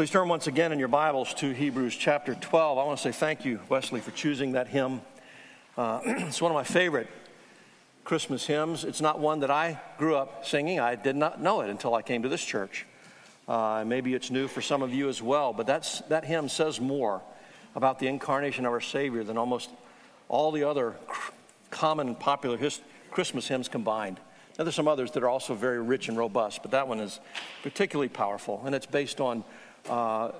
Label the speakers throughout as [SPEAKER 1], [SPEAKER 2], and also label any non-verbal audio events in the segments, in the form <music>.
[SPEAKER 1] Please turn once again in your Bibles to Hebrews chapter 12. I want to say thank you, Wesley, for choosing that hymn. Uh, <clears throat> it's one of my favorite Christmas hymns. It's not one that I grew up singing. I did not know it until I came to this church. Uh, maybe it's new for some of you as well, but that's, that hymn says more about the incarnation of our Savior than almost all the other common and popular his, Christmas hymns combined. Now, there's some others that are also very rich and robust, but that one is particularly powerful, and it's based on uh,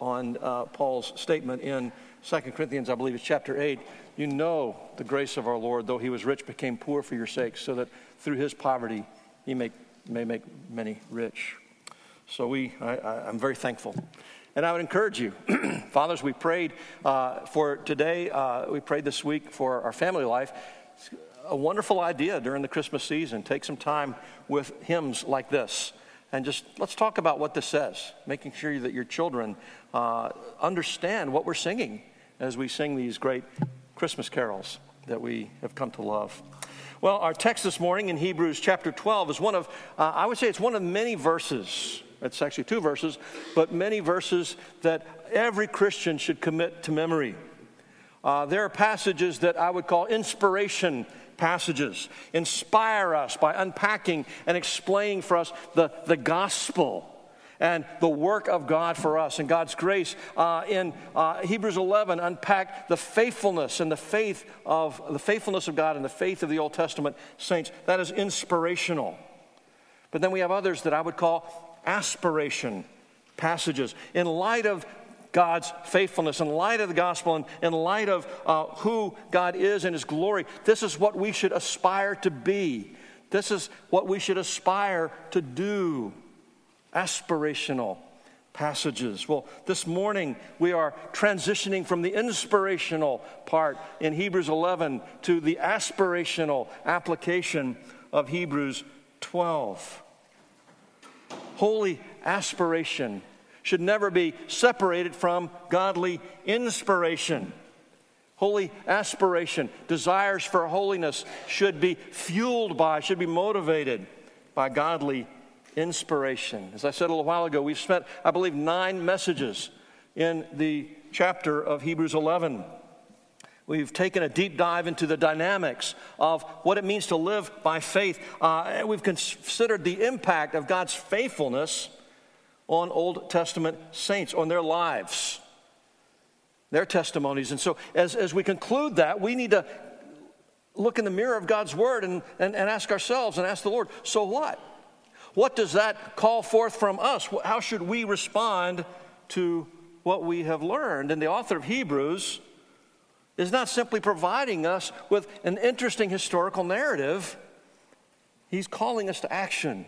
[SPEAKER 1] on uh, Paul's statement in 2 Corinthians, I believe it's chapter 8. You know the grace of our Lord, though he was rich, became poor for your sake, so that through his poverty he may, may make many rich. So we, I, am very thankful. And I would encourage you, <clears throat> fathers, we prayed uh, for today, uh, we prayed this week for our family life. It's a wonderful idea during the Christmas season. Take some time with hymns like this and just let's talk about what this says, making sure that your children uh, understand what we're singing as we sing these great Christmas carols that we have come to love. Well, our text this morning in Hebrews chapter 12 is one of, uh, I would say it's one of many verses. It's actually two verses, but many verses that every Christian should commit to memory. Uh, there are passages that I would call inspiration passages. Inspire us by unpacking and explaining for us the, the gospel and the work of God for us and God's grace. Uh, in uh, Hebrews 11, unpack the faithfulness and the faith of the faithfulness of God and the faith of the Old Testament saints. That is inspirational. But then we have others that I would call aspiration passages. In light of God's faithfulness, in light of the gospel, and in light of uh, who God is and His glory, this is what we should aspire to be. This is what we should aspire to do. Aspirational passages. Well, this morning we are transitioning from the inspirational part in Hebrews 11 to the aspirational application of Hebrews 12. Holy aspiration should never be separated from godly inspiration. Holy aspiration, desires for holiness should be fueled by, should be motivated by godly inspiration. As I said a little while ago, we've spent, I believe, nine messages in the chapter of Hebrews 11. We've taken a deep dive into the dynamics of what it means to live by faith. Uh, we've considered the impact of God's faithfulness on Old Testament saints, on their lives, their testimonies. And so, as, as we conclude that, we need to look in the mirror of God's Word and, and, and ask ourselves and ask the Lord, so what? What does that call forth from us? How should we respond to what we have learned? And the author of Hebrews is not simply providing us with an interesting historical narrative, he's calling us to action.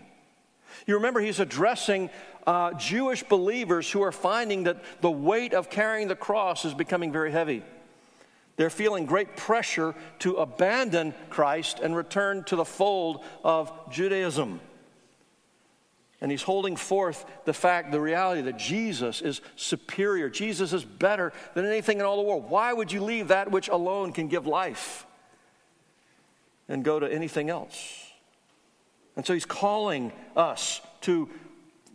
[SPEAKER 1] You remember, he's addressing uh, Jewish believers who are finding that the weight of carrying the cross is becoming very heavy. They're feeling great pressure to abandon Christ and return to the fold of Judaism. And he's holding forth the fact, the reality that Jesus is superior. Jesus is better than anything in all the world. Why would you leave that which alone can give life and go to anything else? And so he's calling us to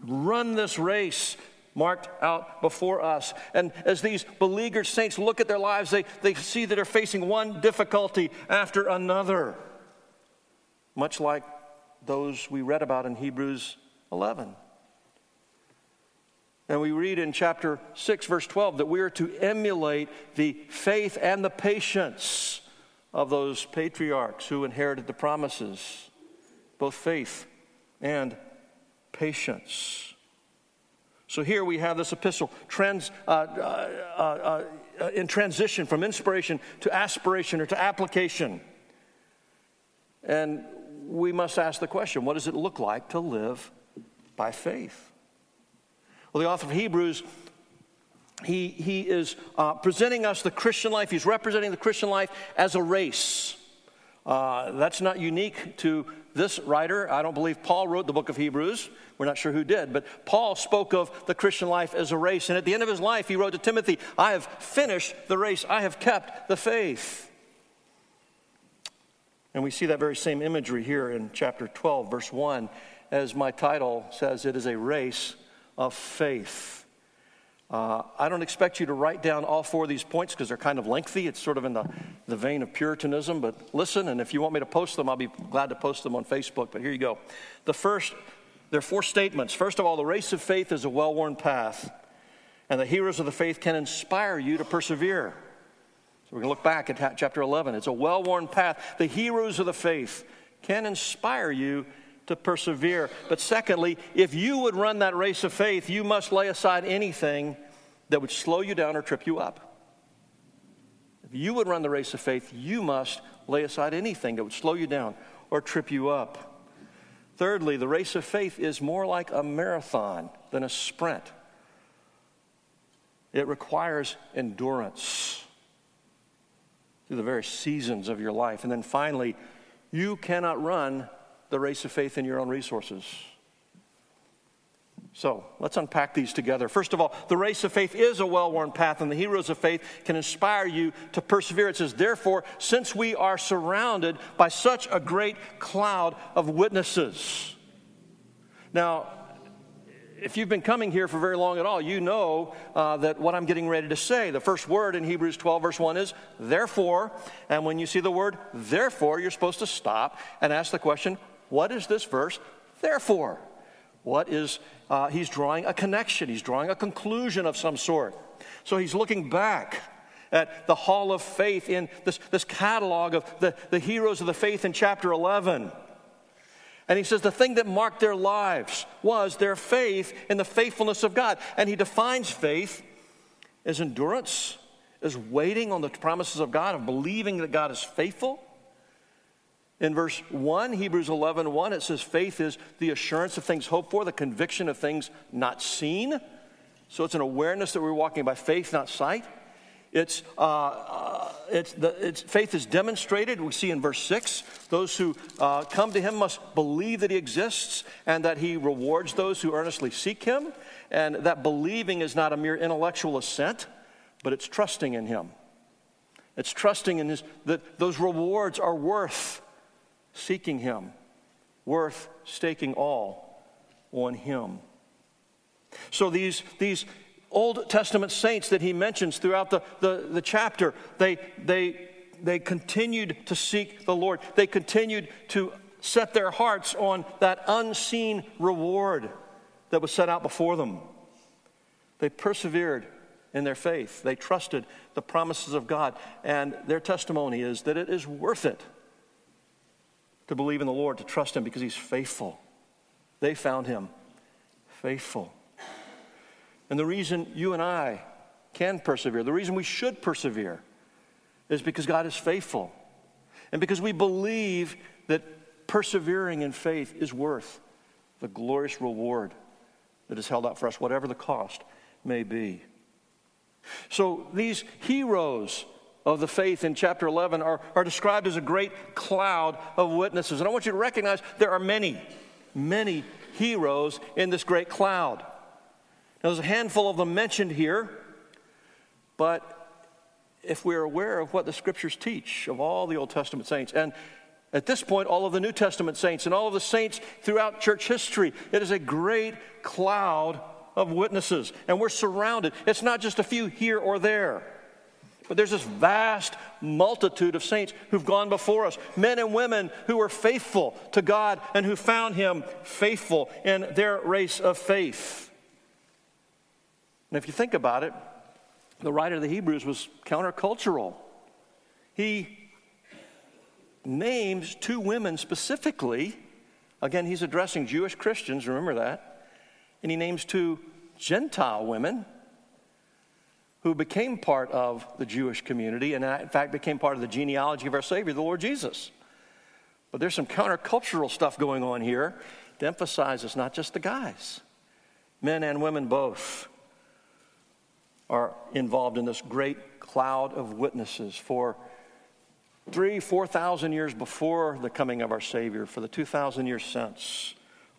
[SPEAKER 1] run this race marked out before us. And as these beleaguered saints look at their lives, they, they see that they're facing one difficulty after another, much like those we read about in Hebrews 11. And we read in chapter 6, verse 12, that we are to emulate the faith and the patience of those patriarchs who inherited the promises, both faith and patience. So here we have this epistle trans, uh, uh, uh, uh, in transition from inspiration to aspiration or to application. And we must ask the question what does it look like to live by faith? Well, the author of Hebrews, he, he is uh, presenting us the Christian life, he's representing the Christian life as a race. Uh, that's not unique to this writer. I don't believe Paul wrote the book of Hebrews. We're not sure who did, but Paul spoke of the Christian life as a race. And at the end of his life, he wrote to Timothy, I have finished the race, I have kept the faith. And we see that very same imagery here in chapter 12, verse 1. As my title says, it is a race of faith. Uh, I don't expect you to write down all four of these points because they're kind of lengthy. It's sort of in the, the vein of Puritanism, but listen, and if you want me to post them, I'll be glad to post them on Facebook. But here you go. The first, there are four statements. First of all, the race of faith is a well worn path, and the heroes of the faith can inspire you to persevere. So we're going to look back at chapter 11. It's a well worn path. The heroes of the faith can inspire you to persevere. But secondly, if you would run that race of faith, you must lay aside anything that would slow you down or trip you up. If you would run the race of faith, you must lay aside anything that would slow you down or trip you up. Thirdly, the race of faith is more like a marathon than a sprint. It requires endurance through the various seasons of your life. And then finally, you cannot run the race of faith in your own resources. So let's unpack these together. First of all, the race of faith is a well worn path, and the heroes of faith can inspire you to persevere. It says, Therefore, since we are surrounded by such a great cloud of witnesses. Now, if you've been coming here for very long at all, you know uh, that what I'm getting ready to say. The first word in Hebrews 12, verse 1 is therefore. And when you see the word therefore, you're supposed to stop and ask the question, what is this verse therefore? What is, uh, he's drawing a connection, he's drawing a conclusion of some sort. So he's looking back at the hall of faith in this, this catalog of the, the heroes of the faith in chapter 11. And he says the thing that marked their lives was their faith in the faithfulness of God. And he defines faith as endurance, as waiting on the promises of God, of believing that God is faithful. In verse 1, Hebrews 11 1, it says faith is the assurance of things hoped for, the conviction of things not seen. So it's an awareness that we're walking by faith, not sight. It's, uh, uh, it's, the, it's, faith is demonstrated. We see in verse 6 those who uh, come to him must believe that he exists and that he rewards those who earnestly seek him. And that believing is not a mere intellectual assent, but it's trusting in him. It's trusting in his, that those rewards are worth seeking him, worth staking all on him. So these, these Old Testament saints that he mentions throughout the, the, the chapter, they, they, they continued to seek the Lord. They continued to set their hearts on that unseen reward that was set out before them. They persevered in their faith. They trusted the promises of God. And their testimony is that it is worth it to believe in the Lord, to trust Him because He's faithful. They found Him faithful. And the reason you and I can persevere, the reason we should persevere, is because God is faithful. And because we believe that persevering in faith is worth the glorious reward that is held out for us, whatever the cost may be. So these heroes of the faith in chapter 11 are, are described as a great cloud of witnesses. And I want you to recognize there are many, many heroes in this great cloud. Now, there's a handful of them mentioned here, but if we're aware of what the scriptures teach of all the Old Testament saints, and at this point, all of the New Testament saints and all of the saints throughout church history, it is a great cloud of witnesses, and we're surrounded. It's not just a few here or there. But there's this vast multitude of saints who've gone before us, men and women who were faithful to God and who found Him faithful in their race of faith. And if you think about it, the writer of the Hebrews was countercultural. He names two women specifically. Again, he's addressing Jewish Christians, remember that. And he names two Gentile women who became part of the Jewish community and, uh, in fact, became part of the genealogy of our Savior, the Lord Jesus. But there's some countercultural stuff going on here to emphasize it's not just the guys, men and women both are involved in this great cloud of witnesses for three, 4,000 years before the coming of our Savior, for the 2,000 years since.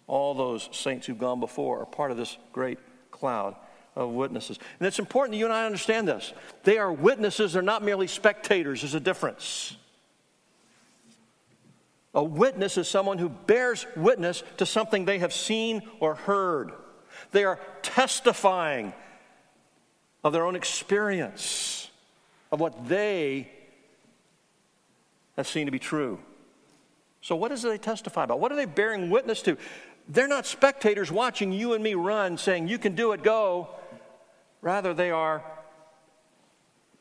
[SPEAKER 1] All those saints who've gone before are part of this great cloud of witnesses. And it's important that you and I understand this. They are witnesses, they're not merely spectators, there's a difference. A witness is someone who bears witness to something they have seen or heard. They are testifying of their own experience, of what they have seen to be true. So, what does they testify about? What are they bearing witness to? They're not spectators watching you and me run saying, You can do it, go. Rather, they are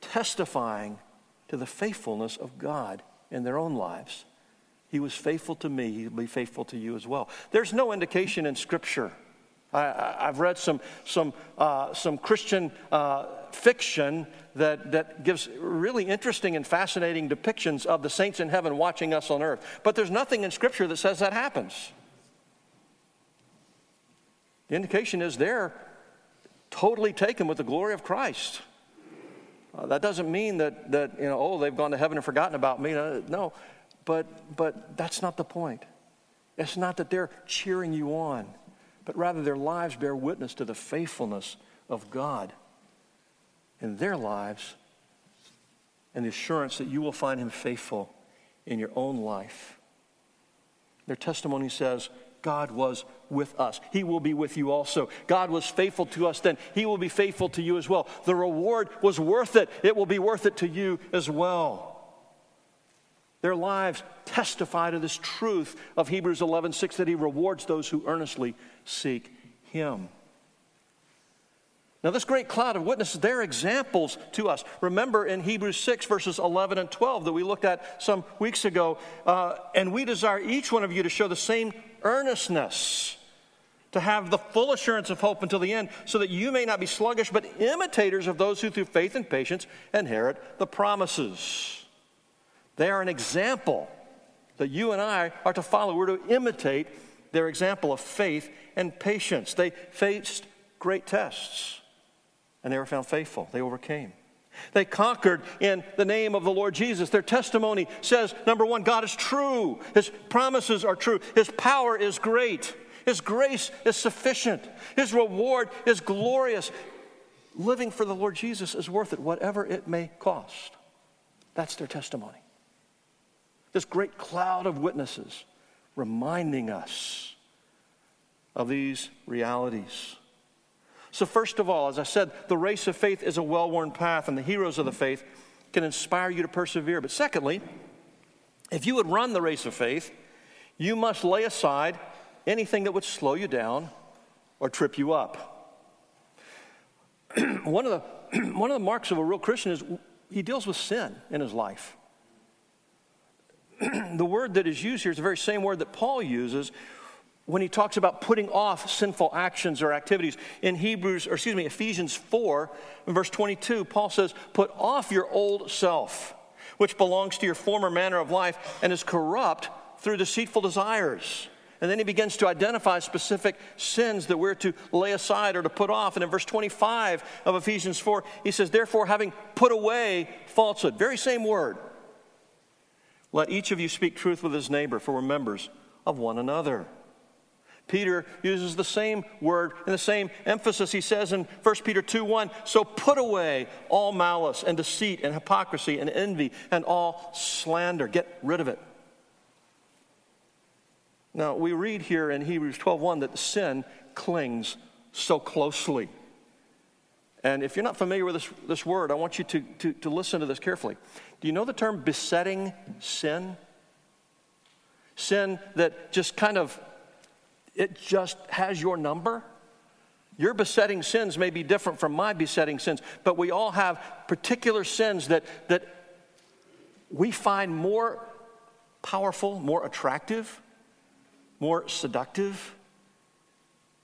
[SPEAKER 1] testifying to the faithfulness of God in their own lives. He was faithful to me, he'll be faithful to you as well. There's no indication in Scripture. I, have read some, some, uh, some Christian uh, fiction that, that gives really interesting and fascinating depictions of the saints in heaven watching us on earth. But there's nothing in Scripture that says that happens. The indication is they're totally taken with the glory of Christ. Uh, that doesn't mean that, that, you know, oh, they've gone to heaven and forgotten about me. Uh, no, but, but that's not the point. It's not that they're cheering you on, but rather their lives bear witness to the faithfulness of God in their lives and the assurance that you will find Him faithful in your own life. Their testimony says, God was with us. He will be with you also. God was faithful to us then. He will be faithful to you as well. The reward was worth it. It will be worth it to you as well. Their lives testify to this truth of Hebrews 11:6 that he rewards those who earnestly seek him. Now, this great cloud of witnesses, they're examples to us. Remember in Hebrews 6, verses 11 and 12 that we looked at some weeks ago, uh, and we desire each one of you to show the same earnestness, to have the full assurance of hope until the end, so that you may not be sluggish, but imitators of those who through faith and patience inherit the promises. They are an example that you and I are to follow. We're to imitate their example of faith and patience. They faced great tests and they were found faithful. They overcame. They conquered in the name of the Lord Jesus. Their testimony says number one, God is true, His promises are true, His power is great, His grace is sufficient, His reward is glorious. Living for the Lord Jesus is worth it, whatever it may cost. That's their testimony. This great cloud of witnesses reminding us of these realities. So, first of all, as I said, the race of faith is a well worn path, and the heroes of the faith can inspire you to persevere. But secondly, if you would run the race of faith, you must lay aside anything that would slow you down or trip you up. <clears throat> one, of the, <clears throat> one of the marks of a real Christian is he deals with sin in his life. <clears throat> the word that is used here is the very same word that Paul uses when he talks about putting off sinful actions or activities. In Hebrews, or excuse me, Ephesians 4, in verse 22, Paul says, Put off your old self, which belongs to your former manner of life and is corrupt through deceitful desires. And then he begins to identify specific sins that we're to lay aside or to put off. And in verse 25 of Ephesians 4, he says, Therefore, having put away falsehood, very same word, let each of you speak truth with his neighbor, for we're members of one another. Peter uses the same word and the same emphasis. He says in 1 Peter 2 1, so put away all malice and deceit and hypocrisy and envy and all slander. Get rid of it. Now, we read here in Hebrews 12 1 that sin clings so closely. And if you're not familiar with this, this word, I want you to, to, to listen to this carefully. Do you know the term besetting sin? Sin that just kind of, it just has your number. Your besetting sins may be different from my besetting sins, but we all have particular sins that, that we find more powerful, more attractive, more seductive,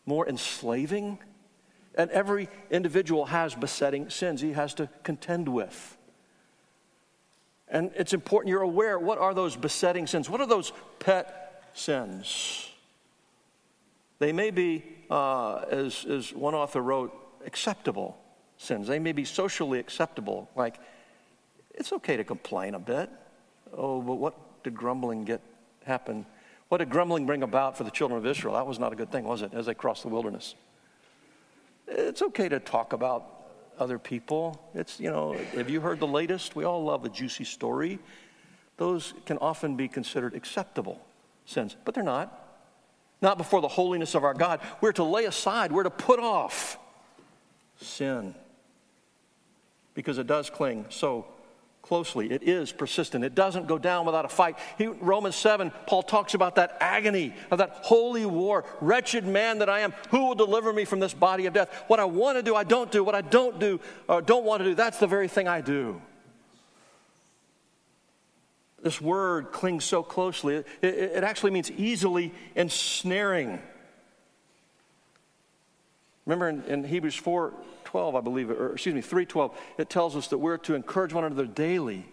[SPEAKER 1] more enslaving. And every individual has besetting sins he has to contend with. And it's important you're aware what are those besetting sins? What are those pet sins? They may be, uh, as, as one author wrote, acceptable sins. They may be socially acceptable, like it's okay to complain a bit. Oh, but what did grumbling get happen? What did grumbling bring about for the children of Israel? That was not a good thing, was it, as they crossed the wilderness? It's okay to talk about other people. It's, you know, have you heard the latest? We all love a juicy story. Those can often be considered acceptable sins, but they're not. Not before the holiness of our God. We're to lay aside, we're to put off sin. because it does cling so closely. It is persistent. It doesn't go down without a fight. He, Romans 7, Paul talks about that agony of that holy war. Wretched man that I am, who will deliver me from this body of death? What I want to do, I don't do. What I don't do, or don't want to do, that's the very thing I do. This word clings so closely. It, it, actually means easily ensnaring. Remember in, in Hebrews 4 12, I believe, or excuse me, 3:12, it tells us that we're to encourage one another daily,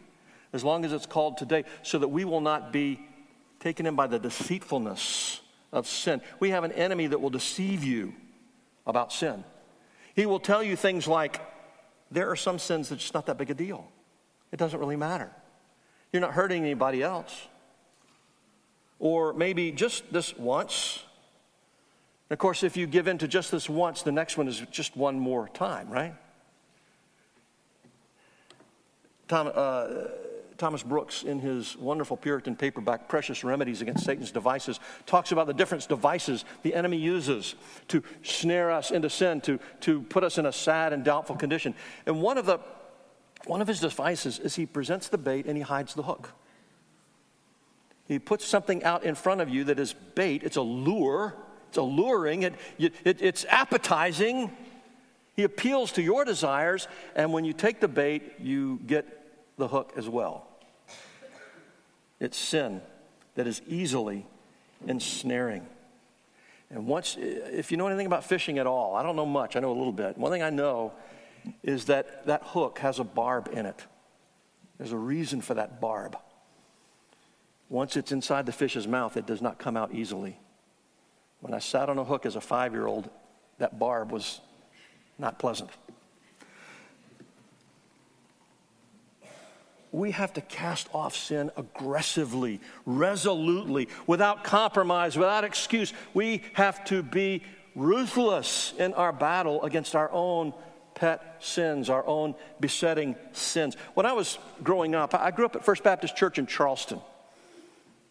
[SPEAKER 1] as long as it's called today, so that we will not be taken in by the deceitfulness of sin. We have an enemy that will deceive you about sin. He will tell you things like, there are some sins that's just not that big a deal. It doesn't really matter. You're not hurting anybody else. Or maybe just this once, of course, if you give in to just this once, the next one is just one more time, right? Tom, uh, Thomas Brooks, in his wonderful Puritan paperback, Precious Remedies Against Satan's Devices, talks about the different devices the enemy uses to snare us into sin, to, to put us in a sad and doubtful condition. And one of, the, one of his devices is he presents the bait and he hides the hook. He puts something out in front of you that is bait, it's a lure it's alluring, it, it, it's appetizing. He appeals to your desires, and when you take the bait, you get the hook as well. It's sin that is easily ensnaring. And once, if you know anything about fishing at all, I don't know much, I know a little bit. One thing I know is that that hook has a barb in it. There's a reason for that barb. Once it's inside the fish's mouth, it does not come out easily. When I sat on a hook as a five year old, that barb was not pleasant. We have to cast off sin aggressively, resolutely, without compromise, without excuse. We have to be ruthless in our battle against our own pet sins, our own besetting sins. When I was growing up, I grew up at First Baptist Church in Charleston.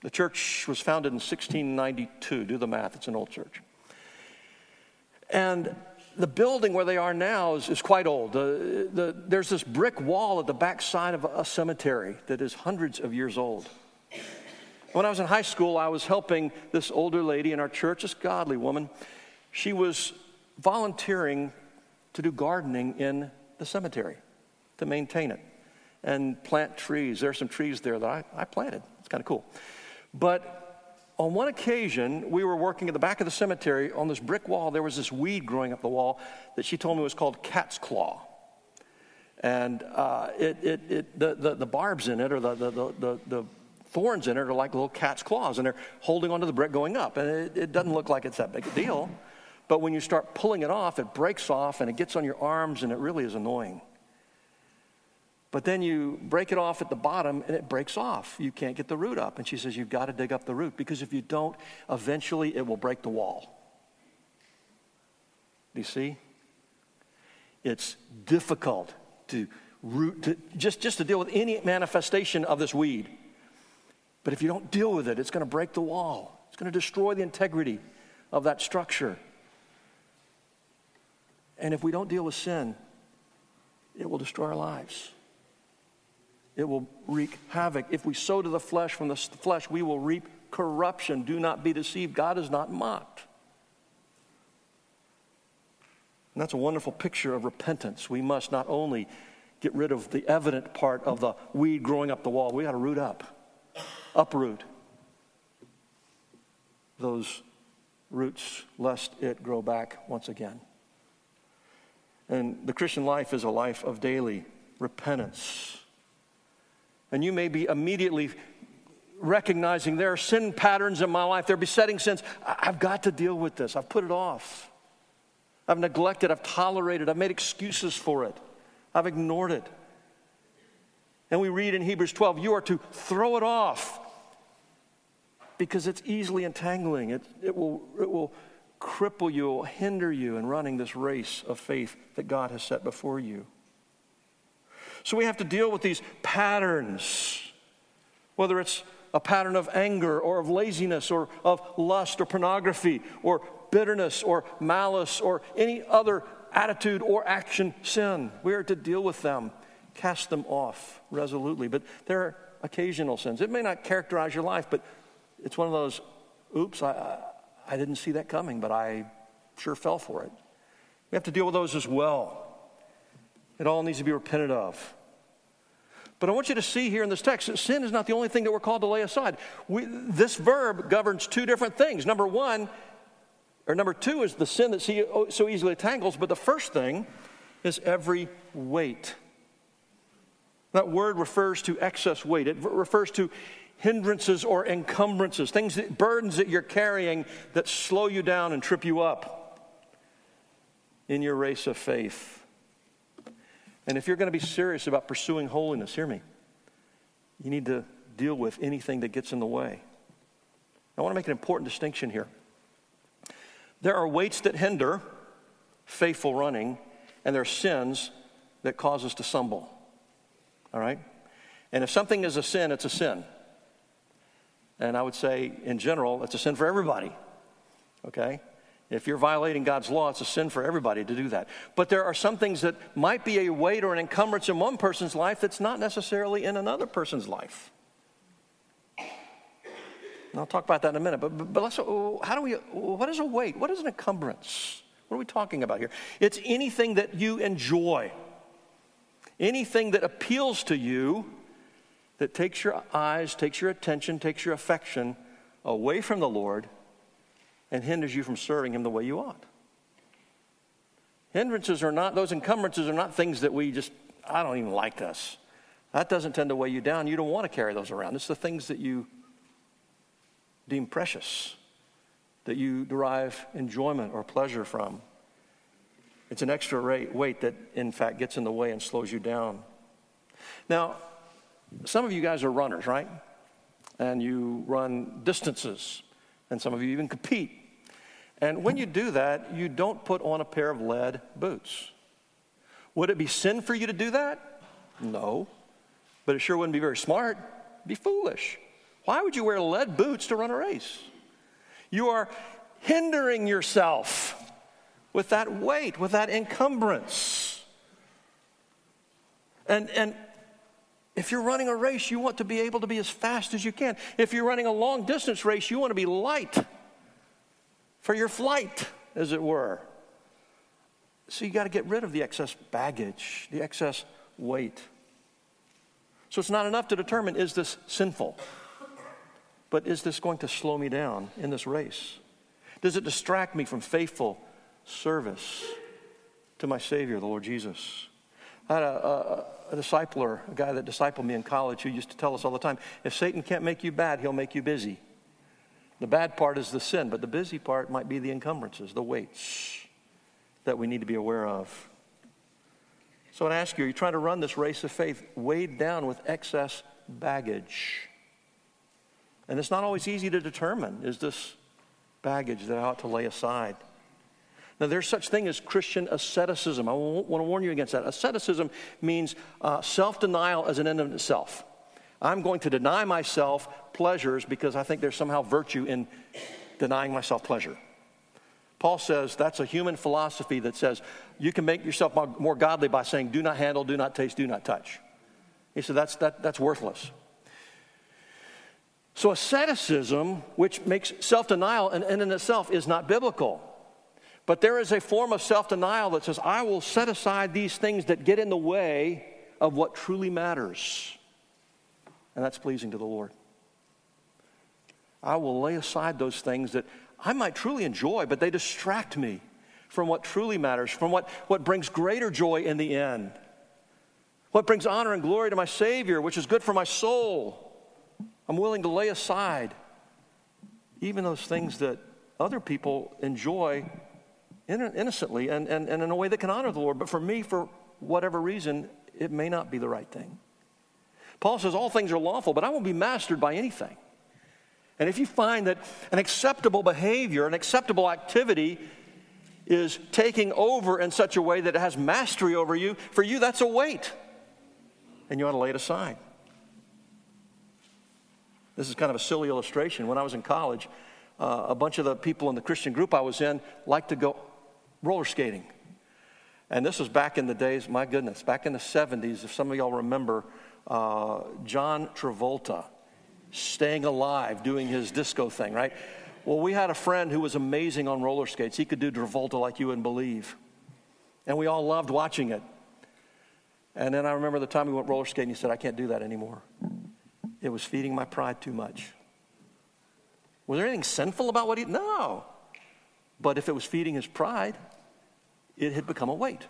[SPEAKER 1] The church was founded in 1692. Do the math, it's an old church. And the building where they are now is, is quite old. The, the, there's this brick wall at the back side of a cemetery that is hundreds of years old. When I was in high school, I was helping this older lady in our church, this godly woman. She was volunteering to do gardening in the cemetery, to maintain it and plant trees. There are some trees there that I, I planted. It's kind of cool. But on one occasion, we were working at the back of the cemetery on this brick wall. There was this weed growing up the wall that she told me was called cat's claw. And uh, it, it, it, the, the, the, barbs in it, or the, the, the, the, thorns in it, are like little cat's claws, and they're holding onto the brick going up. And it, it doesn't look like it's that big a deal. But when you start pulling it off, it breaks off and it gets on your arms, and it really is annoying. But then you break it off at the bottom and it breaks off. You can't get the root up. And she says, You've got to dig up the root because if you don't, eventually it will break the wall. Do you see? It's difficult to root, to, just, just to deal with any manifestation of this weed. But if you don't deal with it, it's going to break the wall, it's going to destroy the integrity of that structure. And if we don't deal with sin, it will destroy our lives it will wreak havoc. If we sow to the flesh, from the flesh, we will reap corruption. Do not be deceived. God is not mocked. And that's a wonderful picture of repentance. We must not only get rid of the evident part of the weed growing up the wall, we got to root up, uproot those roots, lest it grow back once again. And the Christian life is a life of daily repentance and you may be immediately recognizing there are sin patterns in my life, there are besetting sins. I've got to deal with this. I've put it off. I've neglected, I've tolerated, I've made excuses for it, I've ignored it. And we read in Hebrews 12, you are to throw it off because it's easily entangling. It, it, will, it will cripple you, will hinder you in running this race of faith that God has set before you. So we have to deal with these patterns, whether it's a pattern of anger or of laziness or of lust or pornography or bitterness or malice or any other attitude or action sin. We are to deal with them cast them off resolutely. But there are occasional sins. It may not characterize your life, but it's one of those, oops, I, I didn't see that coming, but I sure fell for it. We have to deal with those as well. It all needs to be repented of. But I want you to see here in this text that sin is not the only thing that we're called to lay aside. We, this verb governs two different things. Number one, or number two is the sin that oh, so easily tangles, but the first thing is every weight. That word refers to excess weight, it refers to hindrances or encumbrances, things that, burdens that you're carrying that slow you down and trip you up in your race of faith. And if you're going to be serious about pursuing holiness, hear me, you need to deal with anything that gets in the way. I want to make an important distinction here. There are weights that hinder faithful running, and there are sins that cause us to stumble. All right? And if something is a sin, it's a sin. And I would say, in general, it's a sin for everybody. Okay? If you're violating God's law, it's a sin for everybody to do that. But there are some things that might be a weight or an encumbrance in one person's life that's not necessarily in another person's life. And I'll talk about that in a minute. But, but, but let's, uh, how do we, what is a weight? What is an encumbrance? What are we talking about here? It's anything that you enjoy, anything that appeals to you, that takes your eyes, takes your attention, takes your affection away from the Lord and hinders you from serving Him the way you ought. Hindrances are not, those encumbrances are not things that we just, I don't even like us. That doesn't tend to weigh you down. You don't want to carry those around. It's the things that you deem precious, that you derive enjoyment or pleasure from. It's an extra weight that, in fact, gets in the way and slows you down. Now, some of you guys are runners, right? And you run distances, and some of you even compete. And when you do that, you don't put on a pair of lead boots. Would it be sin for you to do that? No. But it sure wouldn't be very smart. It'd be foolish. Why would you wear lead boots to run a race? You are hindering yourself with that weight, with that encumbrance. And, and if you're running a race, you want to be able to be as fast as you can. If you're running a long distance race, you want to be light for your flight, as it were. So you got to get rid of the excess baggage, the excess weight. So it's not enough to determine is this sinful? But is this going to slow me down in this race? Does it distract me from faithful service to my Savior, the Lord Jesus? I had a, a, a discipler, a guy that discipled me in college, who used to tell us all the time if Satan can't make you bad, he'll make you busy. The bad part is the sin, but the busy part might be the encumbrances, the weights that we need to be aware of. So I ask you, are you trying to run this race of faith weighed down with excess baggage? And it's not always easy to determine is this baggage that I ought to lay aside? Now, there's such thing as Christian asceticism. I want to warn you against that. Asceticism means uh, self denial as an end in itself. I'm going to deny myself pleasures because I think there's somehow virtue in denying myself pleasure. Paul says that's a human philosophy that says you can make yourself more godly by saying, do not handle, do not taste, do not touch. He said that's, that, that's worthless. So, asceticism, which makes self denial an end in itself, is not biblical. But there is a form of self denial that says, I will set aside these things that get in the way of what truly matters. And that's pleasing to the Lord. I will lay aside those things that I might truly enjoy, but they distract me from what truly matters, from what, what brings greater joy in the end, what brings honor and glory to my Savior, which is good for my soul. I'm willing to lay aside even those things that other people enjoy innocently and, and, and in a way that can honor the Lord. But for me, for whatever reason, it may not be the right thing. Paul says all things are lawful, but I won't be mastered by anything. And if you find that an acceptable behavior, an acceptable activity is taking over in such a way that it has mastery over you, for you, that's a weight. And you ought to lay it aside. This is kind of a silly illustration. When I was in college, uh, a bunch of the people in the Christian group I was in liked to go roller skating. And this was back in the days, my goodness, back in the 70s, if some of y'all remember, uh, John Travolta staying alive doing his disco thing, right? Well, we had a friend who was amazing on roller skates. He could do Travolta like you wouldn't believe. And we all loved watching it. And then I remember the time we went roller skating, he said, I can't do that anymore. It was feeding my pride too much. Was there anything sinful about what he No. But if it was feeding his pride, it had become a weight.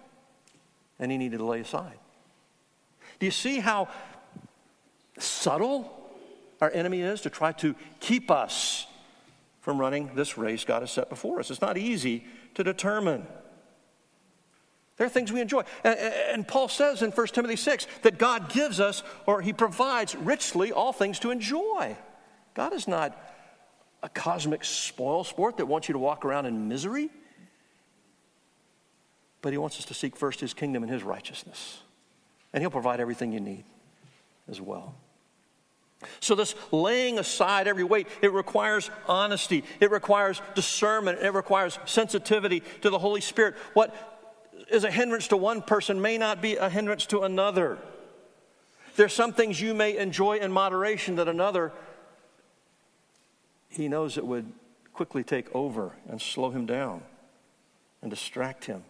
[SPEAKER 1] And he needed to lay aside. Do you see how subtle our enemy is to try to keep us from running this race God has set before us? It's not easy to determine. There are things we enjoy. And, Paul says in 1 Timothy 6 that God gives us, or he provides richly, all things to enjoy. God is not a cosmic spoil sport that wants you to walk around in misery, but he wants us to seek first his kingdom and his righteousness. And he'll provide everything you need as well. So, this laying aside every weight, it requires honesty, it requires discernment, it requires sensitivity to the Holy Spirit. What is a hindrance to one person may not be a hindrance to another. There's some things you may enjoy in moderation that another, he knows it would quickly take over and slow him down and distract him.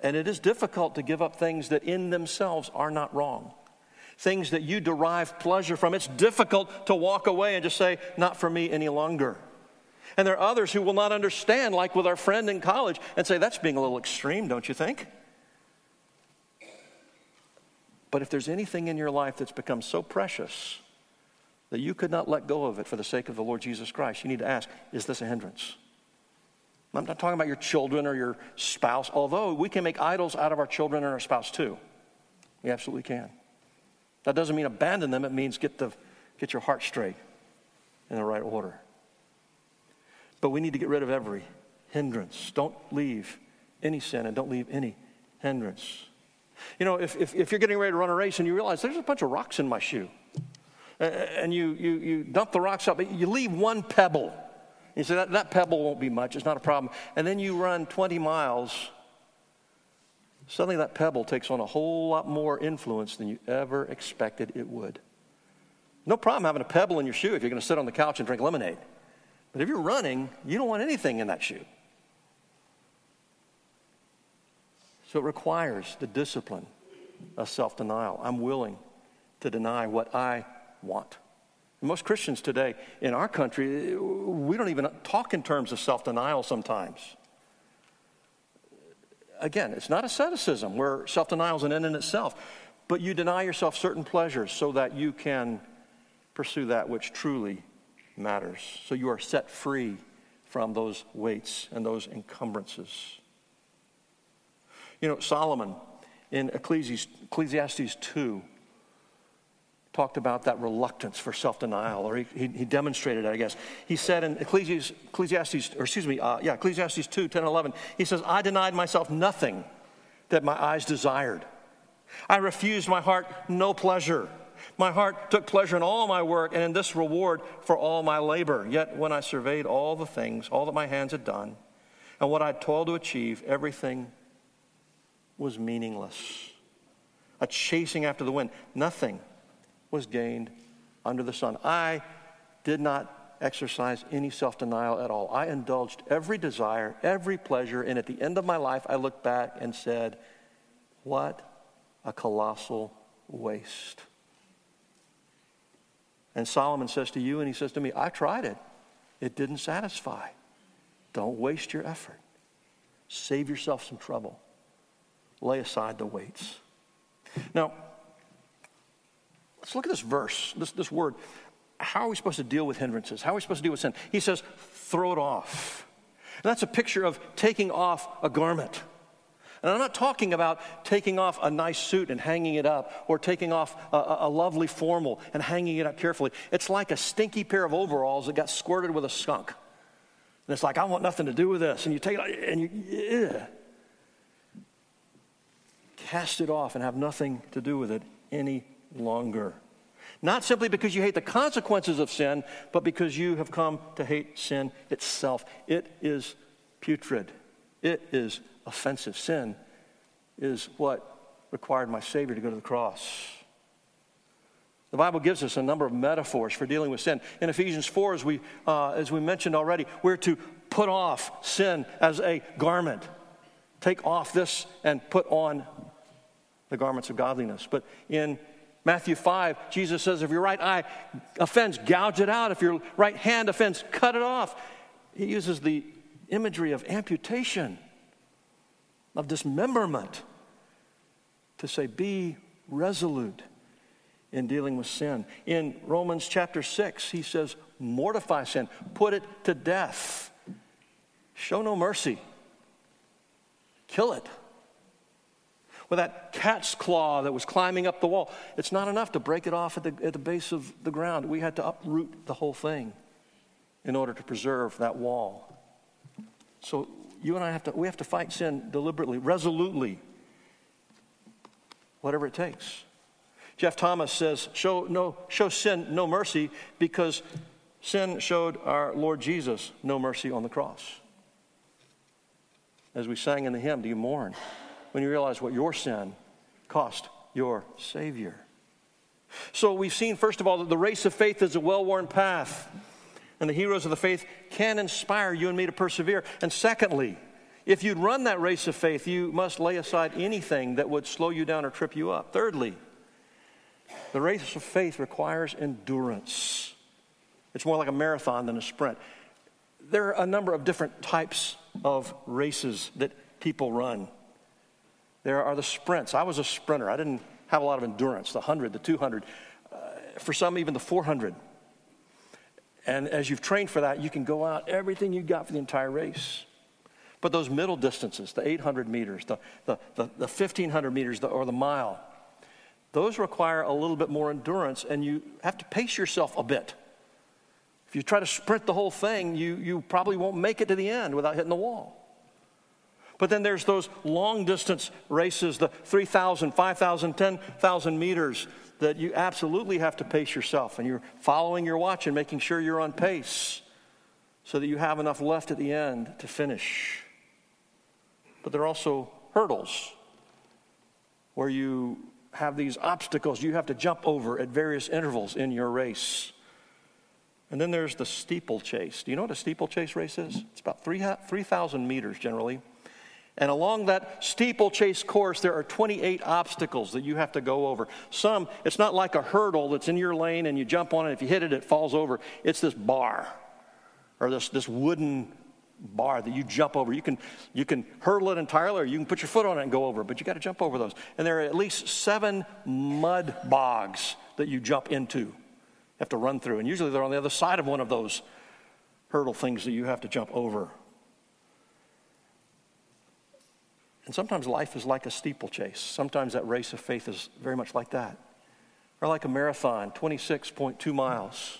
[SPEAKER 1] And it is difficult to give up things that in themselves are not wrong, things that you derive pleasure from. It's difficult to walk away and just say, not for me any longer. And there are others who will not understand, like with our friend in college, and say, that's being a little extreme, don't you think? But if there's anything in your life that's become so precious that you could not let go of it for the sake of the Lord Jesus Christ, you need to ask, is this a hindrance? I'm not talking about your children or your spouse, although we can make idols out of our children and our spouse too. We absolutely can. That doesn't mean abandon them, it means get, the, get your heart straight in the right order. But we need to get rid of every hindrance. Don't leave any sin and don't leave any hindrance. You know, if, if, if, you're getting ready to run a race and you realize there's a bunch of rocks in my shoe, and you, you, you dump the rocks up, you leave one pebble. You say, that, that pebble won't be much, it's not a problem. And then you run 20 miles, suddenly that pebble takes on a whole lot more influence than you ever expected it would. No problem having a pebble in your shoe if you're going to sit on the couch and drink lemonade. But if you're running, you don't want anything in that shoe. So it requires the discipline of self denial. I'm willing to deny what I want. Most Christians today in our country, we don't even talk in terms of self denial sometimes. Again, it's not asceticism where self denial is an end in itself, but you deny yourself certain pleasures so that you can pursue that which truly matters. So you are set free from those weights and those encumbrances. You know, Solomon in Ecclesiastes 2 talked about that reluctance for self denial, or he, he, he, demonstrated it, I guess. He said in Ecclesiastes, Ecclesiastes or excuse me, uh, yeah, Ecclesiastes 2 10 11, he says, I denied myself nothing that my eyes desired. I refused my heart no pleasure. My heart took pleasure in all my work and in this reward for all my labor. Yet when I surveyed all the things, all that my hands had done, and what I toiled to achieve, everything was meaningless. A chasing after the wind. Nothing was gained under the sun. I did not exercise any self denial at all. I indulged every desire, every pleasure, and at the end of my life, I looked back and said, What a colossal waste. And Solomon says to you, and he says to me, I tried it. It didn't satisfy. Don't waste your effort. Save yourself some trouble. Lay aside the weights. Now, let's look at this verse, this, this word. How are we supposed to deal with hindrances? How are we supposed to deal with sin? He says, throw it off. And that's a picture of taking off a garment. And I'm not talking about taking off a nice suit and hanging it up or taking off a, a, lovely formal and hanging it up carefully. It's like a stinky pair of overalls that got squirted with a skunk. And it's like, I want nothing to do with this. And you take it and you cast it off and have nothing to do with it any longer. Not simply because you hate the consequences of sin, but because you have come to hate sin itself. It is putrid. It is offensive. Sin is what required my Savior to go to the cross. The Bible gives us a number of metaphors for dealing with sin. In Ephesians 4, as we, uh, as we mentioned already, we're to put off sin as a garment. Take off this and put on the garments of godliness. But in Matthew 5, Jesus says, if your right eye offends, gouge it out. If your right hand offends, cut it off. He uses the imagery of amputation, of dismemberment, to say, be resolute in dealing with sin. In Romans chapter 6, he says, mortify sin, put it to death, show no mercy, kill it. With that cat's claw that was climbing up the wall, it's not enough to break it off at the, at the base of the ground. We had to uproot the whole thing in order to preserve that wall. So you and I have to, we have to fight sin deliberately, resolutely, whatever it takes. Jeff Thomas says, show, no, show sin no mercy because sin showed our Lord Jesus no mercy on the cross. As we sang in the hymn, do you mourn when you realize what your sin cost your Savior? So we've seen, first of all, that the race of faith is a well worn path, and the heroes of the faith can inspire you and me to persevere. And secondly, if you'd run that race of faith, you must lay aside anything that would slow you down or trip you up. Thirdly, the race of faith requires endurance. It's more like a marathon than a sprint. There are a number of different types of races that people run. There are the sprints. I was a sprinter. I didn't have a lot of endurance, the 100, the 200, uh, for some, even the 400. And as you've trained for that, you can go out everything you got for the entire race. But those middle distances, the 800 meters, the, the, the, the 1500 meters, the, or the mile, those require a little bit more endurance, and you have to pace yourself a bit. If you try to sprint the whole thing, you, you probably won't make it to the end without hitting the wall. But then there's those long distance races, the 3,000, 5,000, 10,000 meters, that you absolutely have to pace yourself. And you're following your watch and making sure you're on pace so that you have enough left at the end to finish. But there are also hurdles where you have these obstacles you have to jump over at various intervals in your race. And then there's the steeplechase. Do you know what a steeplechase race is? It's about 3,000 3, meters generally. And along that steeplechase course, there are 28 obstacles that you have to go over. Some, it's not like a hurdle that's in your lane and you jump on it. If you hit it, it falls over. It's this bar or this, this wooden bar that you jump over. You can, you can hurdle it entirely or you can put your foot on it and go over, but you got to jump over those. And there are at least seven mud bogs that you jump into, you have to run through. And usually they're on the other side of one of those hurdle things that you have to jump over. And sometimes life is like a steeplechase. Sometimes that race of faith is very much like that. Or like a marathon, 26.2 miles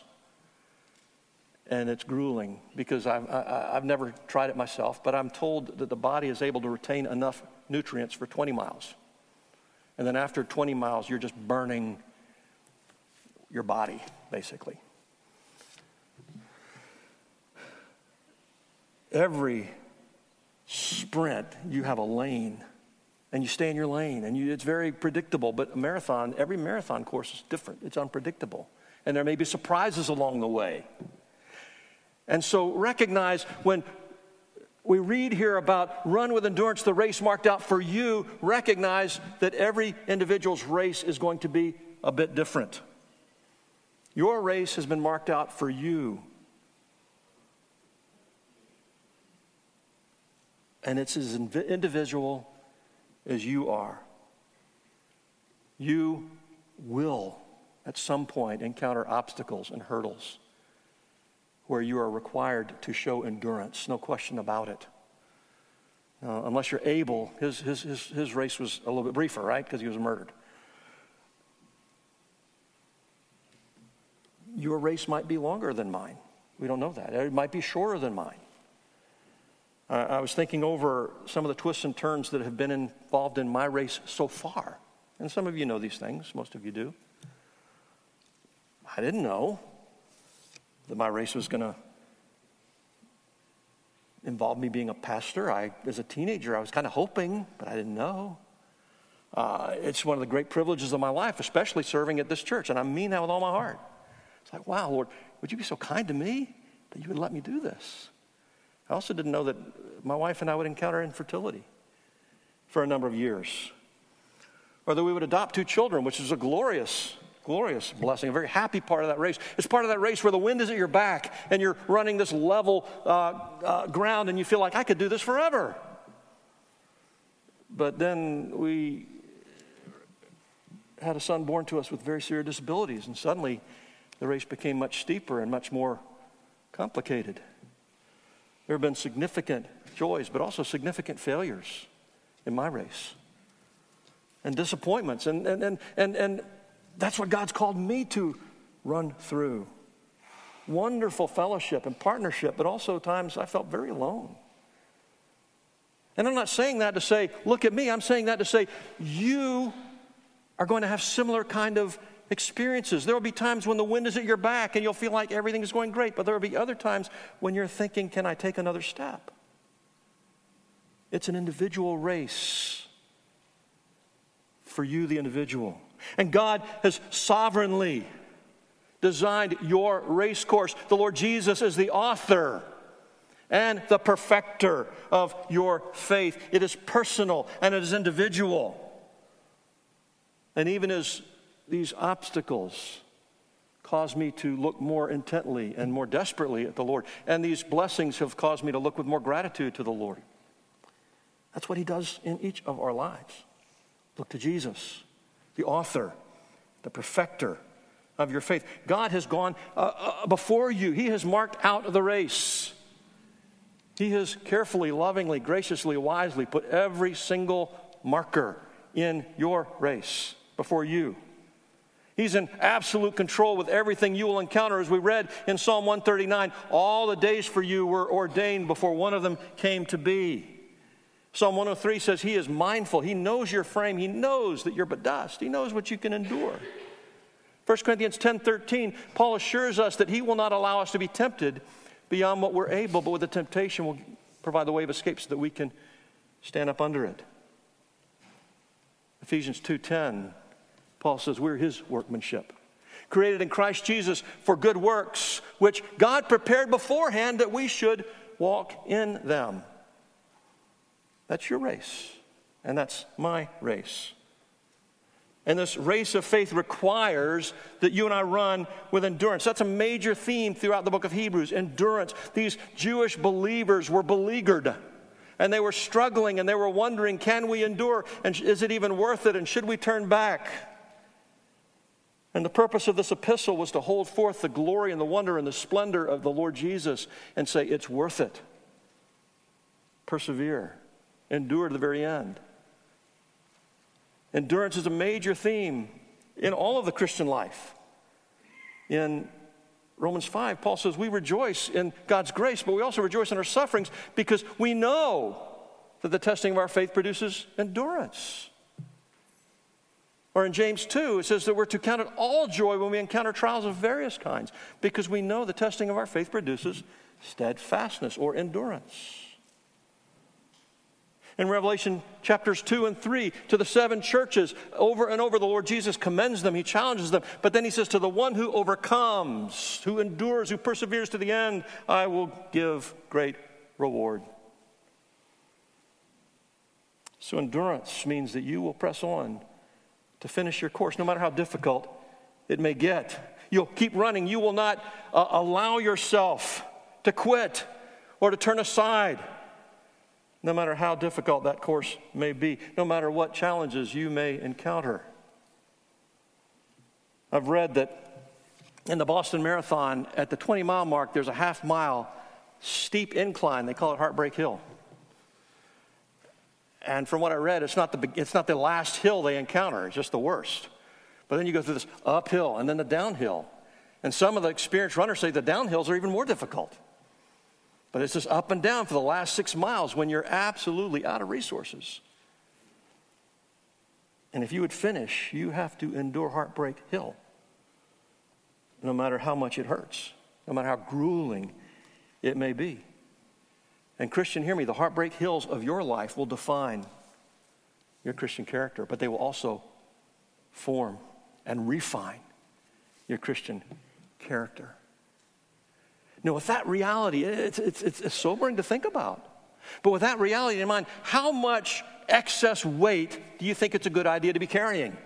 [SPEAKER 1] and it's grueling because I've, I, i have never tried it myself, but I'm told that the body is able to retain enough nutrients for 20 miles. And then after 20 miles, you're just burning your body, basically. Every sprint, you have a lane and you stay in your lane and you, it's very predictable. But a marathon, every marathon course is different, it's unpredictable. And there may be surprises along the way. And so recognize when we read here about run with endurance the race marked out for you, recognize that every individual's race is going to be a bit different. Your race has been marked out for you. And it's as individual as you are. You will, at some point, encounter obstacles and hurdles where you are required to show endurance, no question about it. Uh, unless you're able, his, his, his, his race was a little bit briefer, right? Because he was murdered. Your race might be longer than mine. We don't know that. It might be shorter than mine. Uh, I was thinking over some of the twists and turns that have been involved in my race so far. And some of you know these things, most of you do. I didn't know that my race was going to involved me being a pastor. I, as a teenager, I was kind of hoping, but I didn't know. Uh, it's one of the great privileges of my life, especially serving at this church, and I mean that with all my heart. It's like, wow, Lord, would you be so kind to me that you would let me do this? I also didn't know that my wife and I would encounter infertility for a number of years, or that we would adopt two children, which is a glorious glorious blessing, a very happy part of that race. It's part of that race where the wind is at your back and you're running this level uh, uh, ground and you feel like, I could do this forever. But then we had a son born to us with very severe disabilities, and suddenly the race became much steeper and much more complicated. There have been significant joys, but also significant failures in my race and disappointments. And, and, and, and, and that's what God's called me to run through. Wonderful fellowship and partnership, but also times I felt very alone. And I'm not saying that to say, look at me. I'm saying that to say, you are going to have similar kind of experiences. There will be times when the wind is at your back and you'll feel like everything is going great, but there will be other times when you're thinking, can I take another step? It's an individual race for you, the individual. And God has sovereignly designed your race course. The Lord Jesus is the author and the perfecter of your faith. It is personal and it is individual. And even as these obstacles cause me to look more intently and more desperately at the Lord, and these blessings have caused me to look with more gratitude to the Lord. That's what He does in each of our lives. Look to Jesus the author, the perfecter of your faith. God has gone uh, uh, before you, He has marked out the race. He has carefully, lovingly, graciously, wisely put every single marker in your race before you. He's in absolute control with everything you will encounter. As we read in Psalm 139, all the days for you were ordained before one of them came to be. Psalm 103 says he is mindful. He knows your frame. He knows that you're but dust. He knows what you can endure. 1 Corinthians 10 13, Paul assures us that he will not allow us to be tempted beyond what we're able, but with the temptation will provide the way of escape so that we can stand up under it. Ephesians 2:10, Paul says we're his workmanship, created in Christ Jesus for good works, which God prepared beforehand that we should walk in them. That's your race, and that's my race. And this race of faith requires that you and I run with endurance. That's a major theme throughout the book of Hebrews endurance. These Jewish believers were beleaguered and they were struggling and they were wondering can we endure and is it even worth it and should we turn back? And the purpose of this epistle was to hold forth the glory and the wonder and the splendor of the Lord Jesus and say, it's worth it. Persevere endure to the very end. Endurance is a major theme in all of the Christian life. In Romans 5, Paul says, We rejoice in God's grace, but we also rejoice in our sufferings because we know that the testing of our faith produces endurance. Or in James 2, it says that we're to count it all joy when we encounter trials of various kinds because we know the testing of our faith produces steadfastness or endurance in Revelation chapters 2 and 3 to the seven churches. Over and over, the Lord Jesus commends them, He challenges them. But then He says, To the one who overcomes, who endures, who perseveres to the end, I will give great reward. So, endurance means that you will press on to finish your course, no matter how difficult it may get. You'll keep running. You will not uh, allow yourself to quit or to turn aside no matter how difficult that course may be, no matter what challenges you may encounter. I've read that in the Boston Marathon, at the 20 mile mark, there's a half mile steep incline. They call it Heartbreak Hill. And from what I read, it's not the, it's not the last hill they encounter, it's just the worst. But then you go through this uphill and then the downhill. And some of the experienced runners say the downhills are even more difficult. But it's just up and down for the last six miles when you're absolutely out of resources. And if you would finish, you have to endure Heartbreak Hill, no matter how much it hurts, no matter how grueling it may be. And, Christian, hear me, the heartbreak hills of your life will define your Christian character, but they will also form and refine your Christian character. Now, with that reality, it's, it's, it's sobering to think about. But with that reality in mind, how much excess weight do you think it's a good idea to be carrying?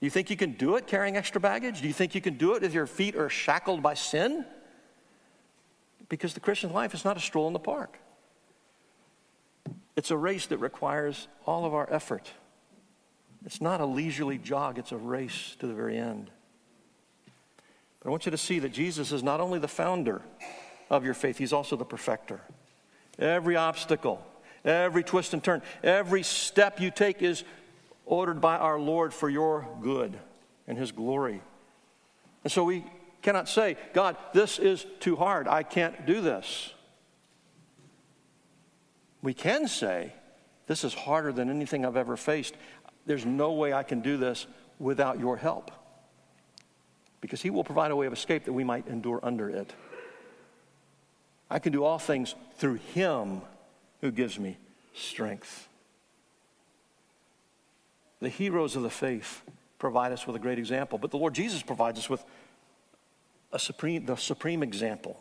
[SPEAKER 1] You think you can do it carrying extra baggage? Do you think you can do it if your feet are shackled by sin? Because the Christian life is not a stroll in the park. It's a race that requires all of our effort. It's not a leisurely jog, it's a race to the very end. But I want you to see that Jesus is not only the founder of your faith, he's also the perfecter. Every obstacle, every twist and turn, every step you take is ordered by our Lord for your good and his glory. And so we cannot say, God, this is too hard. I can't do this. We can say, this is harder than anything I've ever faced. There's no way I can do this without your help. Because he will provide a way of escape that we might endure under it. I can do all things through him who gives me strength. The heroes of the faith provide us with a great example, but the Lord Jesus provides us with a supreme, the supreme example.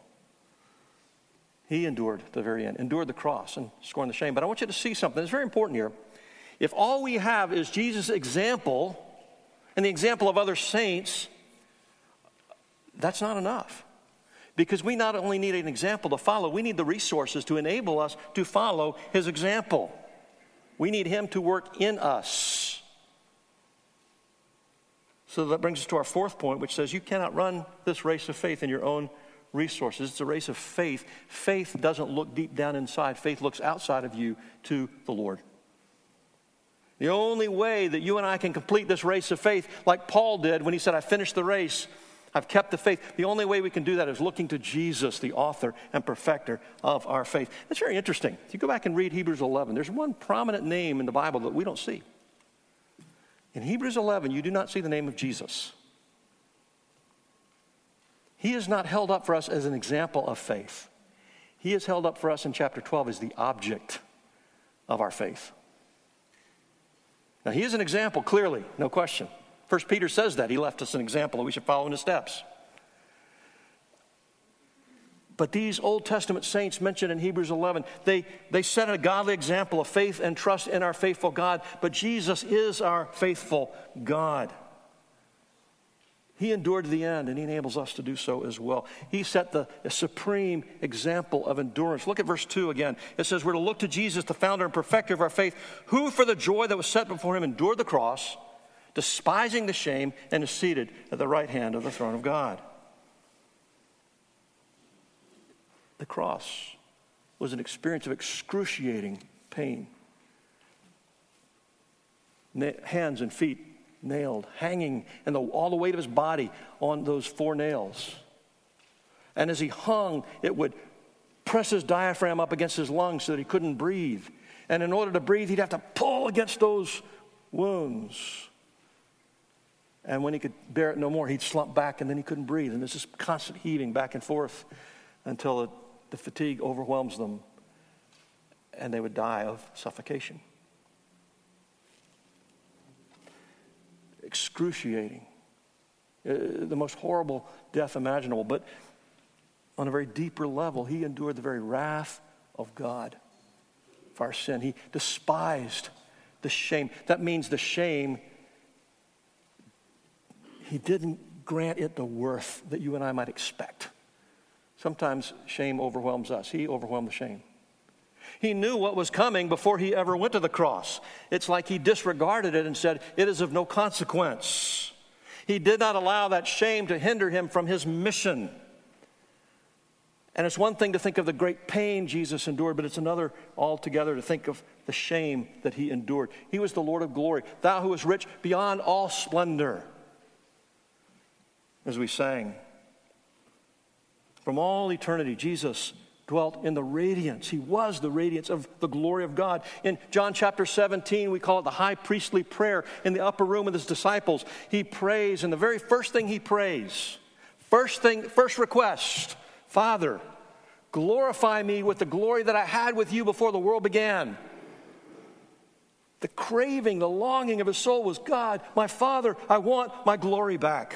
[SPEAKER 1] He endured the very end, endured the cross and scorned the shame. But I want you to see something. It's very important here. If all we have is Jesus' example and the example of other saints, that's not enough. Because we not only need an example to follow, we need the resources to enable us to follow his example. We need him to work in us. So that brings us to our fourth point, which says you cannot run this race of faith in your own resources. It's a race of faith. Faith doesn't look deep down inside, faith looks outside of you to the Lord. The only way that you and I can complete this race of faith, like Paul did when he said, I finished the race, I've kept the faith. The only way we can do that is looking to Jesus, the author and perfecter of our faith. That's very interesting. If you go back and read Hebrews 11, there's one prominent name in the Bible that we don't see. In Hebrews 11, you do not see the name of Jesus. He is not held up for us as an example of faith. He is held up for us in chapter 12 as the object of our faith. Now, he is an example, clearly, no question. First Peter says that. He left us an example that we should follow in his steps. But these Old Testament saints mentioned in Hebrews 11, they, they set a godly example of faith and trust in our faithful God. But Jesus is our faithful God. He endured to the end, and He enables us to do so as well. He set the supreme example of endurance. Look at verse 2 again. It says, We're to look to Jesus, the founder and perfecter of our faith, who for the joy that was set before Him endured the cross, despising the shame, and is seated at the right hand of the throne of God. The cross was an experience of excruciating pain. Hands and feet nailed, hanging, and the, all the weight of his body on those four nails. And as he hung, it would press his diaphragm up against his lungs so that he couldn't breathe. And in order to breathe, he'd have to pull against those wounds. And when he could bear it no more, he'd slump back and then he couldn't breathe. And there's this constant heaving back and forth until it the fatigue overwhelms them and they would die of suffocation. Excruciating. Uh, the most horrible death imaginable. But on a very deeper level, he endured the very wrath of God for our sin. He despised the shame. That means the shame, he didn't grant it the worth that you and I might expect. Sometimes shame overwhelms us. He overwhelmed the shame. He knew what was coming before he ever went to the cross. It's like he disregarded it and said, It is of no consequence. He did not allow that shame to hinder him from his mission. And it's one thing to think of the great pain Jesus endured, but it's another altogether to think of the shame that he endured. He was the Lord of glory, thou who is rich beyond all splendor. As we sang, from all eternity, Jesus dwelt in the radiance. He was the radiance of the glory of God. In John chapter 17, we call it the high priestly prayer in the upper room with his disciples. He prays, and the very first thing he prays, first thing, first request, Father, Glorify me with the glory that I had with you before the world began. The craving, the longing of his soul was God, my Father, I want my glory back.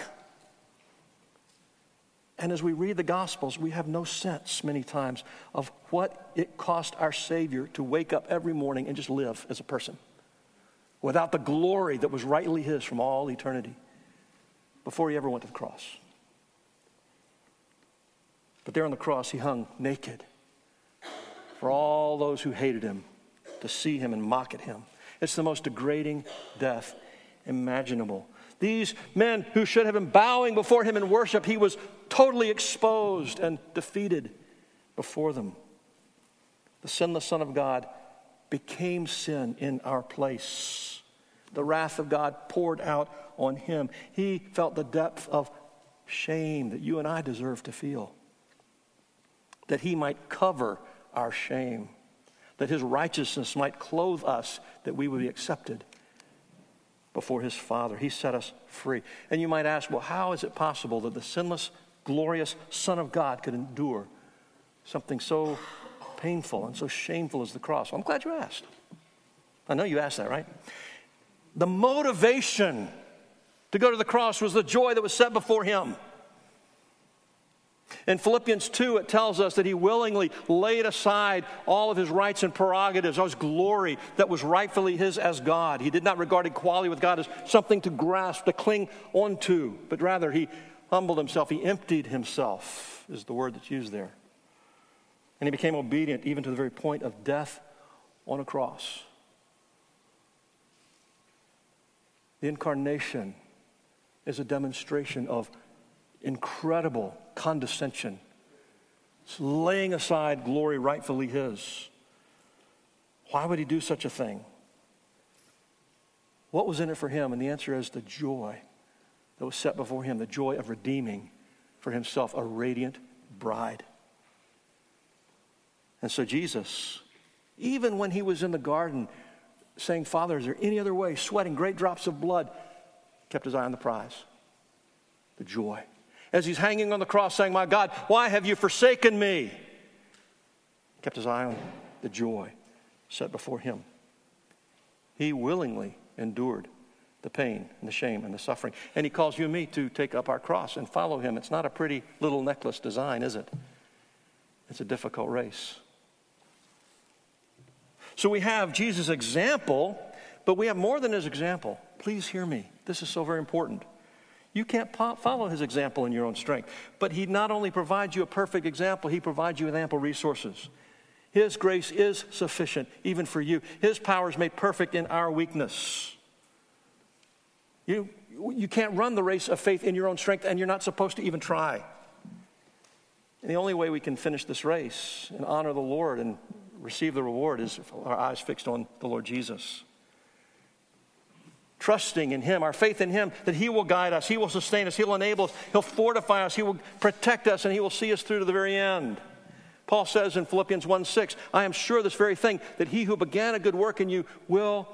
[SPEAKER 1] And as we read the Gospels, we have no sense many times of what it cost our Savior to wake up every morning and just live as a person without the glory that was rightly his from all eternity before he ever went to the cross. But there on the cross, he hung naked for all those who hated him to see him and mock at him. It's the most degrading death imaginable. These men who should have been bowing before him in worship, he was totally exposed and defeated before them. The sinless Son of God became sin in our place. The wrath of God poured out on him. He felt the depth of shame that you and I deserve to feel that he might cover our shame, that his righteousness might clothe us, that we would be accepted before his Father. He set us free. And you might ask, well, how is it possible that the sinless, glorious Son of God could endure something so painful and so shameful as the cross? Well, I'm glad you asked. I know you asked that, right? The motivation to go to the cross was the joy that was set before him. In Philippians 2, it tells us that he willingly laid aside all of his rights and prerogatives, all his glory that was rightfully his as God. He did not regard equality with God as something to grasp, to cling onto, but rather he humbled himself. He emptied himself, is the word that's used there. And he became obedient even to the very point of death on a cross. The incarnation is a demonstration of incredible condescension. It's laying aside glory rightfully his. Why would he do such a thing? What was in it for him? And the answer is the joy that was set before him, the joy of redeeming for himself a radiant bride. And so Jesus, even when he was in the garden saying, Father, is there any other way, sweating great drops of blood, kept his eye on the prize, the joy as he's hanging on the cross saying, My God, why have you forsaken me? Kept his eye on the joy set before him. He willingly endured the pain and the shame and the suffering. And he calls you and me to take up our cross and follow him. It's not a pretty little necklace design, is it? It's a difficult race. So we have Jesus' example, but we have more than his example. Please hear me. This is so very important. You can't follow his example in your own strength. But he not only provides you a perfect example, he provides you with ample resources. His grace is sufficient even for you. His power is made perfect in our weakness. You, you can't run the race of faith in your own strength, and you're not supposed to even try. And the only way we can finish this race and honor the Lord and receive the reward is our eyes fixed on the Lord Jesus trusting in Him, our faith in Him, that He will guide us, He will sustain us, He'll enable us, He'll fortify us, He will protect us, and He will see us through to the very end. Paul says in Philippians 1 6, I am sure this very thing, that He who began a good work in you will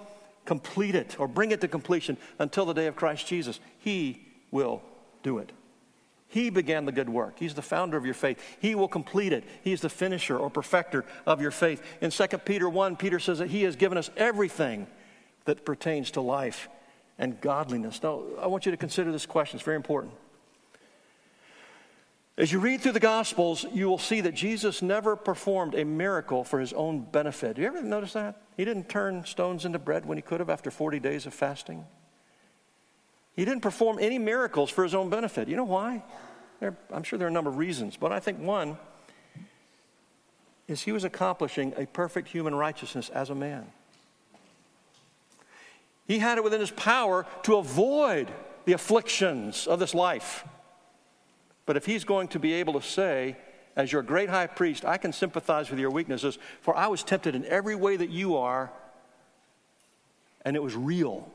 [SPEAKER 1] complete it or bring it to completion until the day of Christ Jesus. He will do it. He began the good work. He's the founder of your faith. He will complete it. He's the finisher or perfecter of your faith. In 2 Peter 1, Peter says that He has given us everything that pertains to life and godliness. Now, I want you to consider this question, it's very important. As you read through the Gospels, you will see that Jesus never performed a miracle for his own benefit. Do you ever notice that? He didn't turn stones into bread when he could have after 40 days of fasting. He didn't perform any miracles for his own benefit. You know why? There, I'm sure there are a number of reasons, but I think one is he was accomplishing a perfect human righteousness as a man. He had it within his power to avoid the afflictions of this life. But if he's going to be able to say, as your great high priest, I can sympathize with your weaknesses, for I was tempted in every way that you are, and it was real.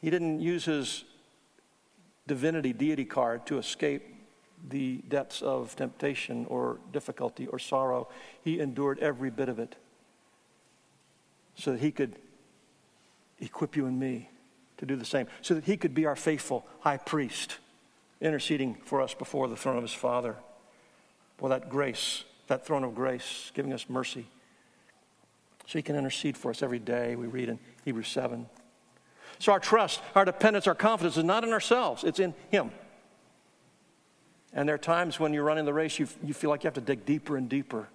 [SPEAKER 1] He didn't use his divinity, deity card to escape the depths of temptation or difficulty or sorrow. He endured every bit of it so that he could equip you and me to do the same, so that he could be our faithful high priest, interceding for us before the throne of his Father. Well, that grace that throne of grace, giving us mercy. So he can intercede for us every day, we read in Hebrews 7. So our trust, our dependence, our confidence is not in ourselves, it's in him. And there are times when you're running the race, you, you feel like you have to dig deeper and deeper.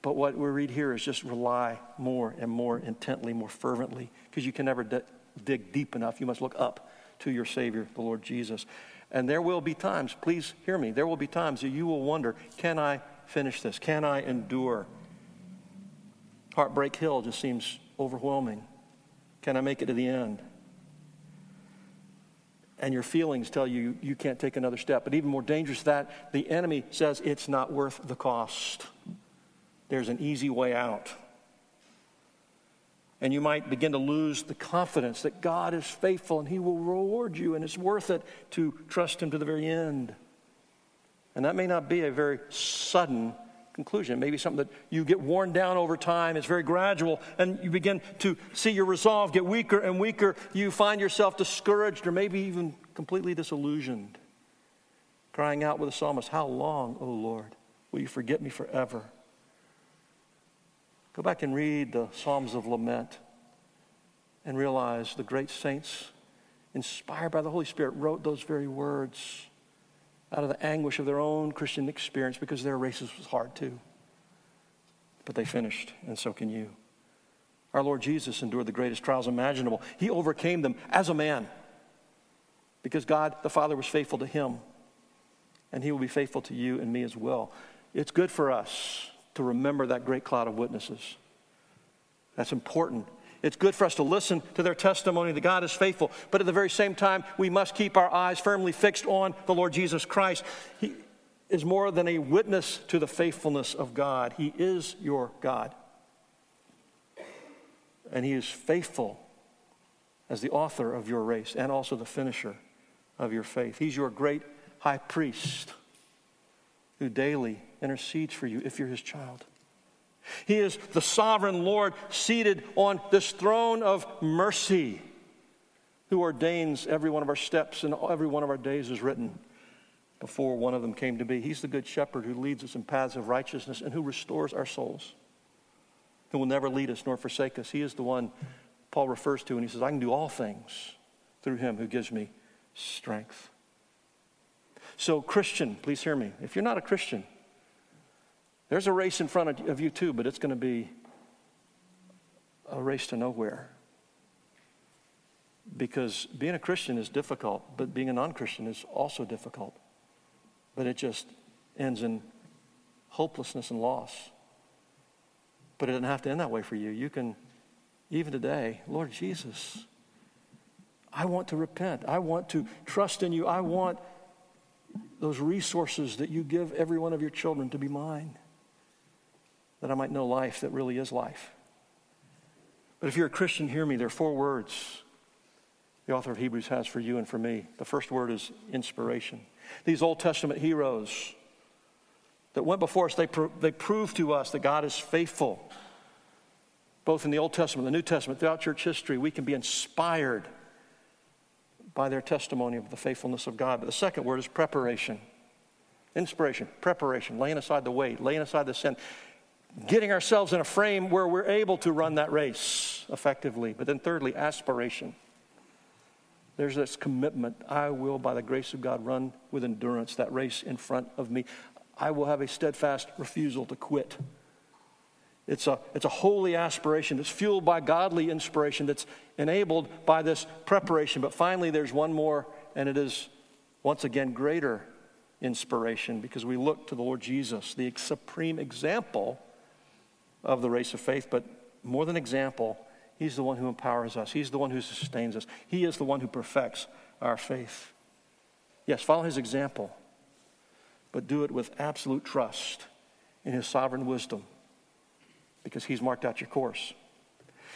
[SPEAKER 1] But what we read here is just rely more and more intently, more fervently, because you can never de- dig deep enough. You must look up to your Savior, the Lord Jesus. And there will be times, please hear me, there will be times that you will wonder can I finish this? Can I endure? Heartbreak Hill just seems overwhelming. Can I make it to the end? And your feelings tell you you can't take another step. But even more dangerous that, the enemy says it's not worth the cost. There's an easy way out and you might begin to lose the confidence that God is faithful and He will reward you, and it's worth it to trust Him to the very end. And that may not be a very sudden conclusion. It may be something that you get worn down over time. It's very gradual, and you begin to see your resolve get weaker and weaker. You find yourself discouraged or maybe even completely disillusioned, crying out with the psalmist, How long, O Lord, will you forget me forever? Go back and read the Psalms of Lament and realize the great saints, inspired by the Holy Spirit, wrote those very words out of the anguish of their own Christian experience because their races was hard too. But they finished, and so can you. Our Lord Jesus endured the greatest trials imaginable. He overcame them as a man because God the Father was faithful to him, and He will be faithful to you and me as well. It's good for us to remember that great cloud of witnesses. That's important. It's good for us to listen to their testimony that God is faithful, but at the very same time, we must keep our eyes firmly fixed on the Lord Jesus Christ. He is more than a witness to the faithfulness of God, He is your God. And He is faithful as the author of your race and also the finisher of your faith. He's your great high priest who daily intercedes for you if you're his child. He is the sovereign Lord seated on this throne of mercy who ordains every one of our steps and every one of our days is written before one of them came to be. He's the good shepherd who leads us in paths of righteousness and who restores our souls, who will never lead us nor forsake us. He is the one Paul refers to and he says, I can do all things through him who gives me strength. So, Christian, please hear me. If you're not a Christian, there's a race in front of you too, but it's going to be a race to nowhere. Because being a Christian is difficult, but being a non Christian is also difficult. But it just ends in hopelessness and loss. But it doesn't have to end that way for you. You can, even today, Lord Jesus, I want to repent. I want to trust in you. I want those resources that you give every one of your children to be mine that I might know life that really is life. But if you're a Christian, hear me. There are four words the author of Hebrews has for you and for me. The first word is inspiration. These Old Testament heroes that went before us, they, pro- they prove to us that God is faithful. Both in the Old Testament, the New Testament, throughout church history, we can be inspired by their testimony of the faithfulness of God. But the second word is preparation. Inspiration, preparation, laying aside the weight, laying aside the sin getting ourselves in a frame where we're able to run that race effectively. But then, thirdly, aspiration. There's this commitment. I will, by the grace of God, run with endurance that race in front of me. I will have a steadfast refusal to quit. It's a, it's a holy aspiration that's fueled by godly inspiration that's enabled by this preparation. But finally, there's one more, and it is once again greater inspiration because we look to the Lord Jesus, the supreme example of the race of faith, but more than example, He's the one who empowers us. He's the one who sustains us. He is the one who perfects our faith. Yes, follow His example, but do it with absolute trust in His sovereign wisdom because He's marked out your course.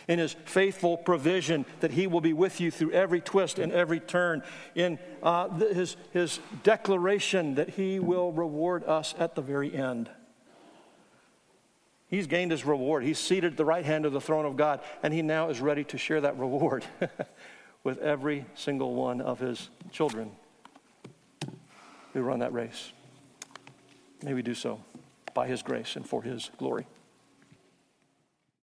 [SPEAKER 1] In His faithful provision that He will be with you through every twist and every turn. In uh, his, his declaration that He will reward us at the very end. He's gained his reward. He's seated at the right hand of the throne of God, and he now is ready to share that reward <laughs> with every single one of his children who run that race. May we do so. by His grace and for His glory.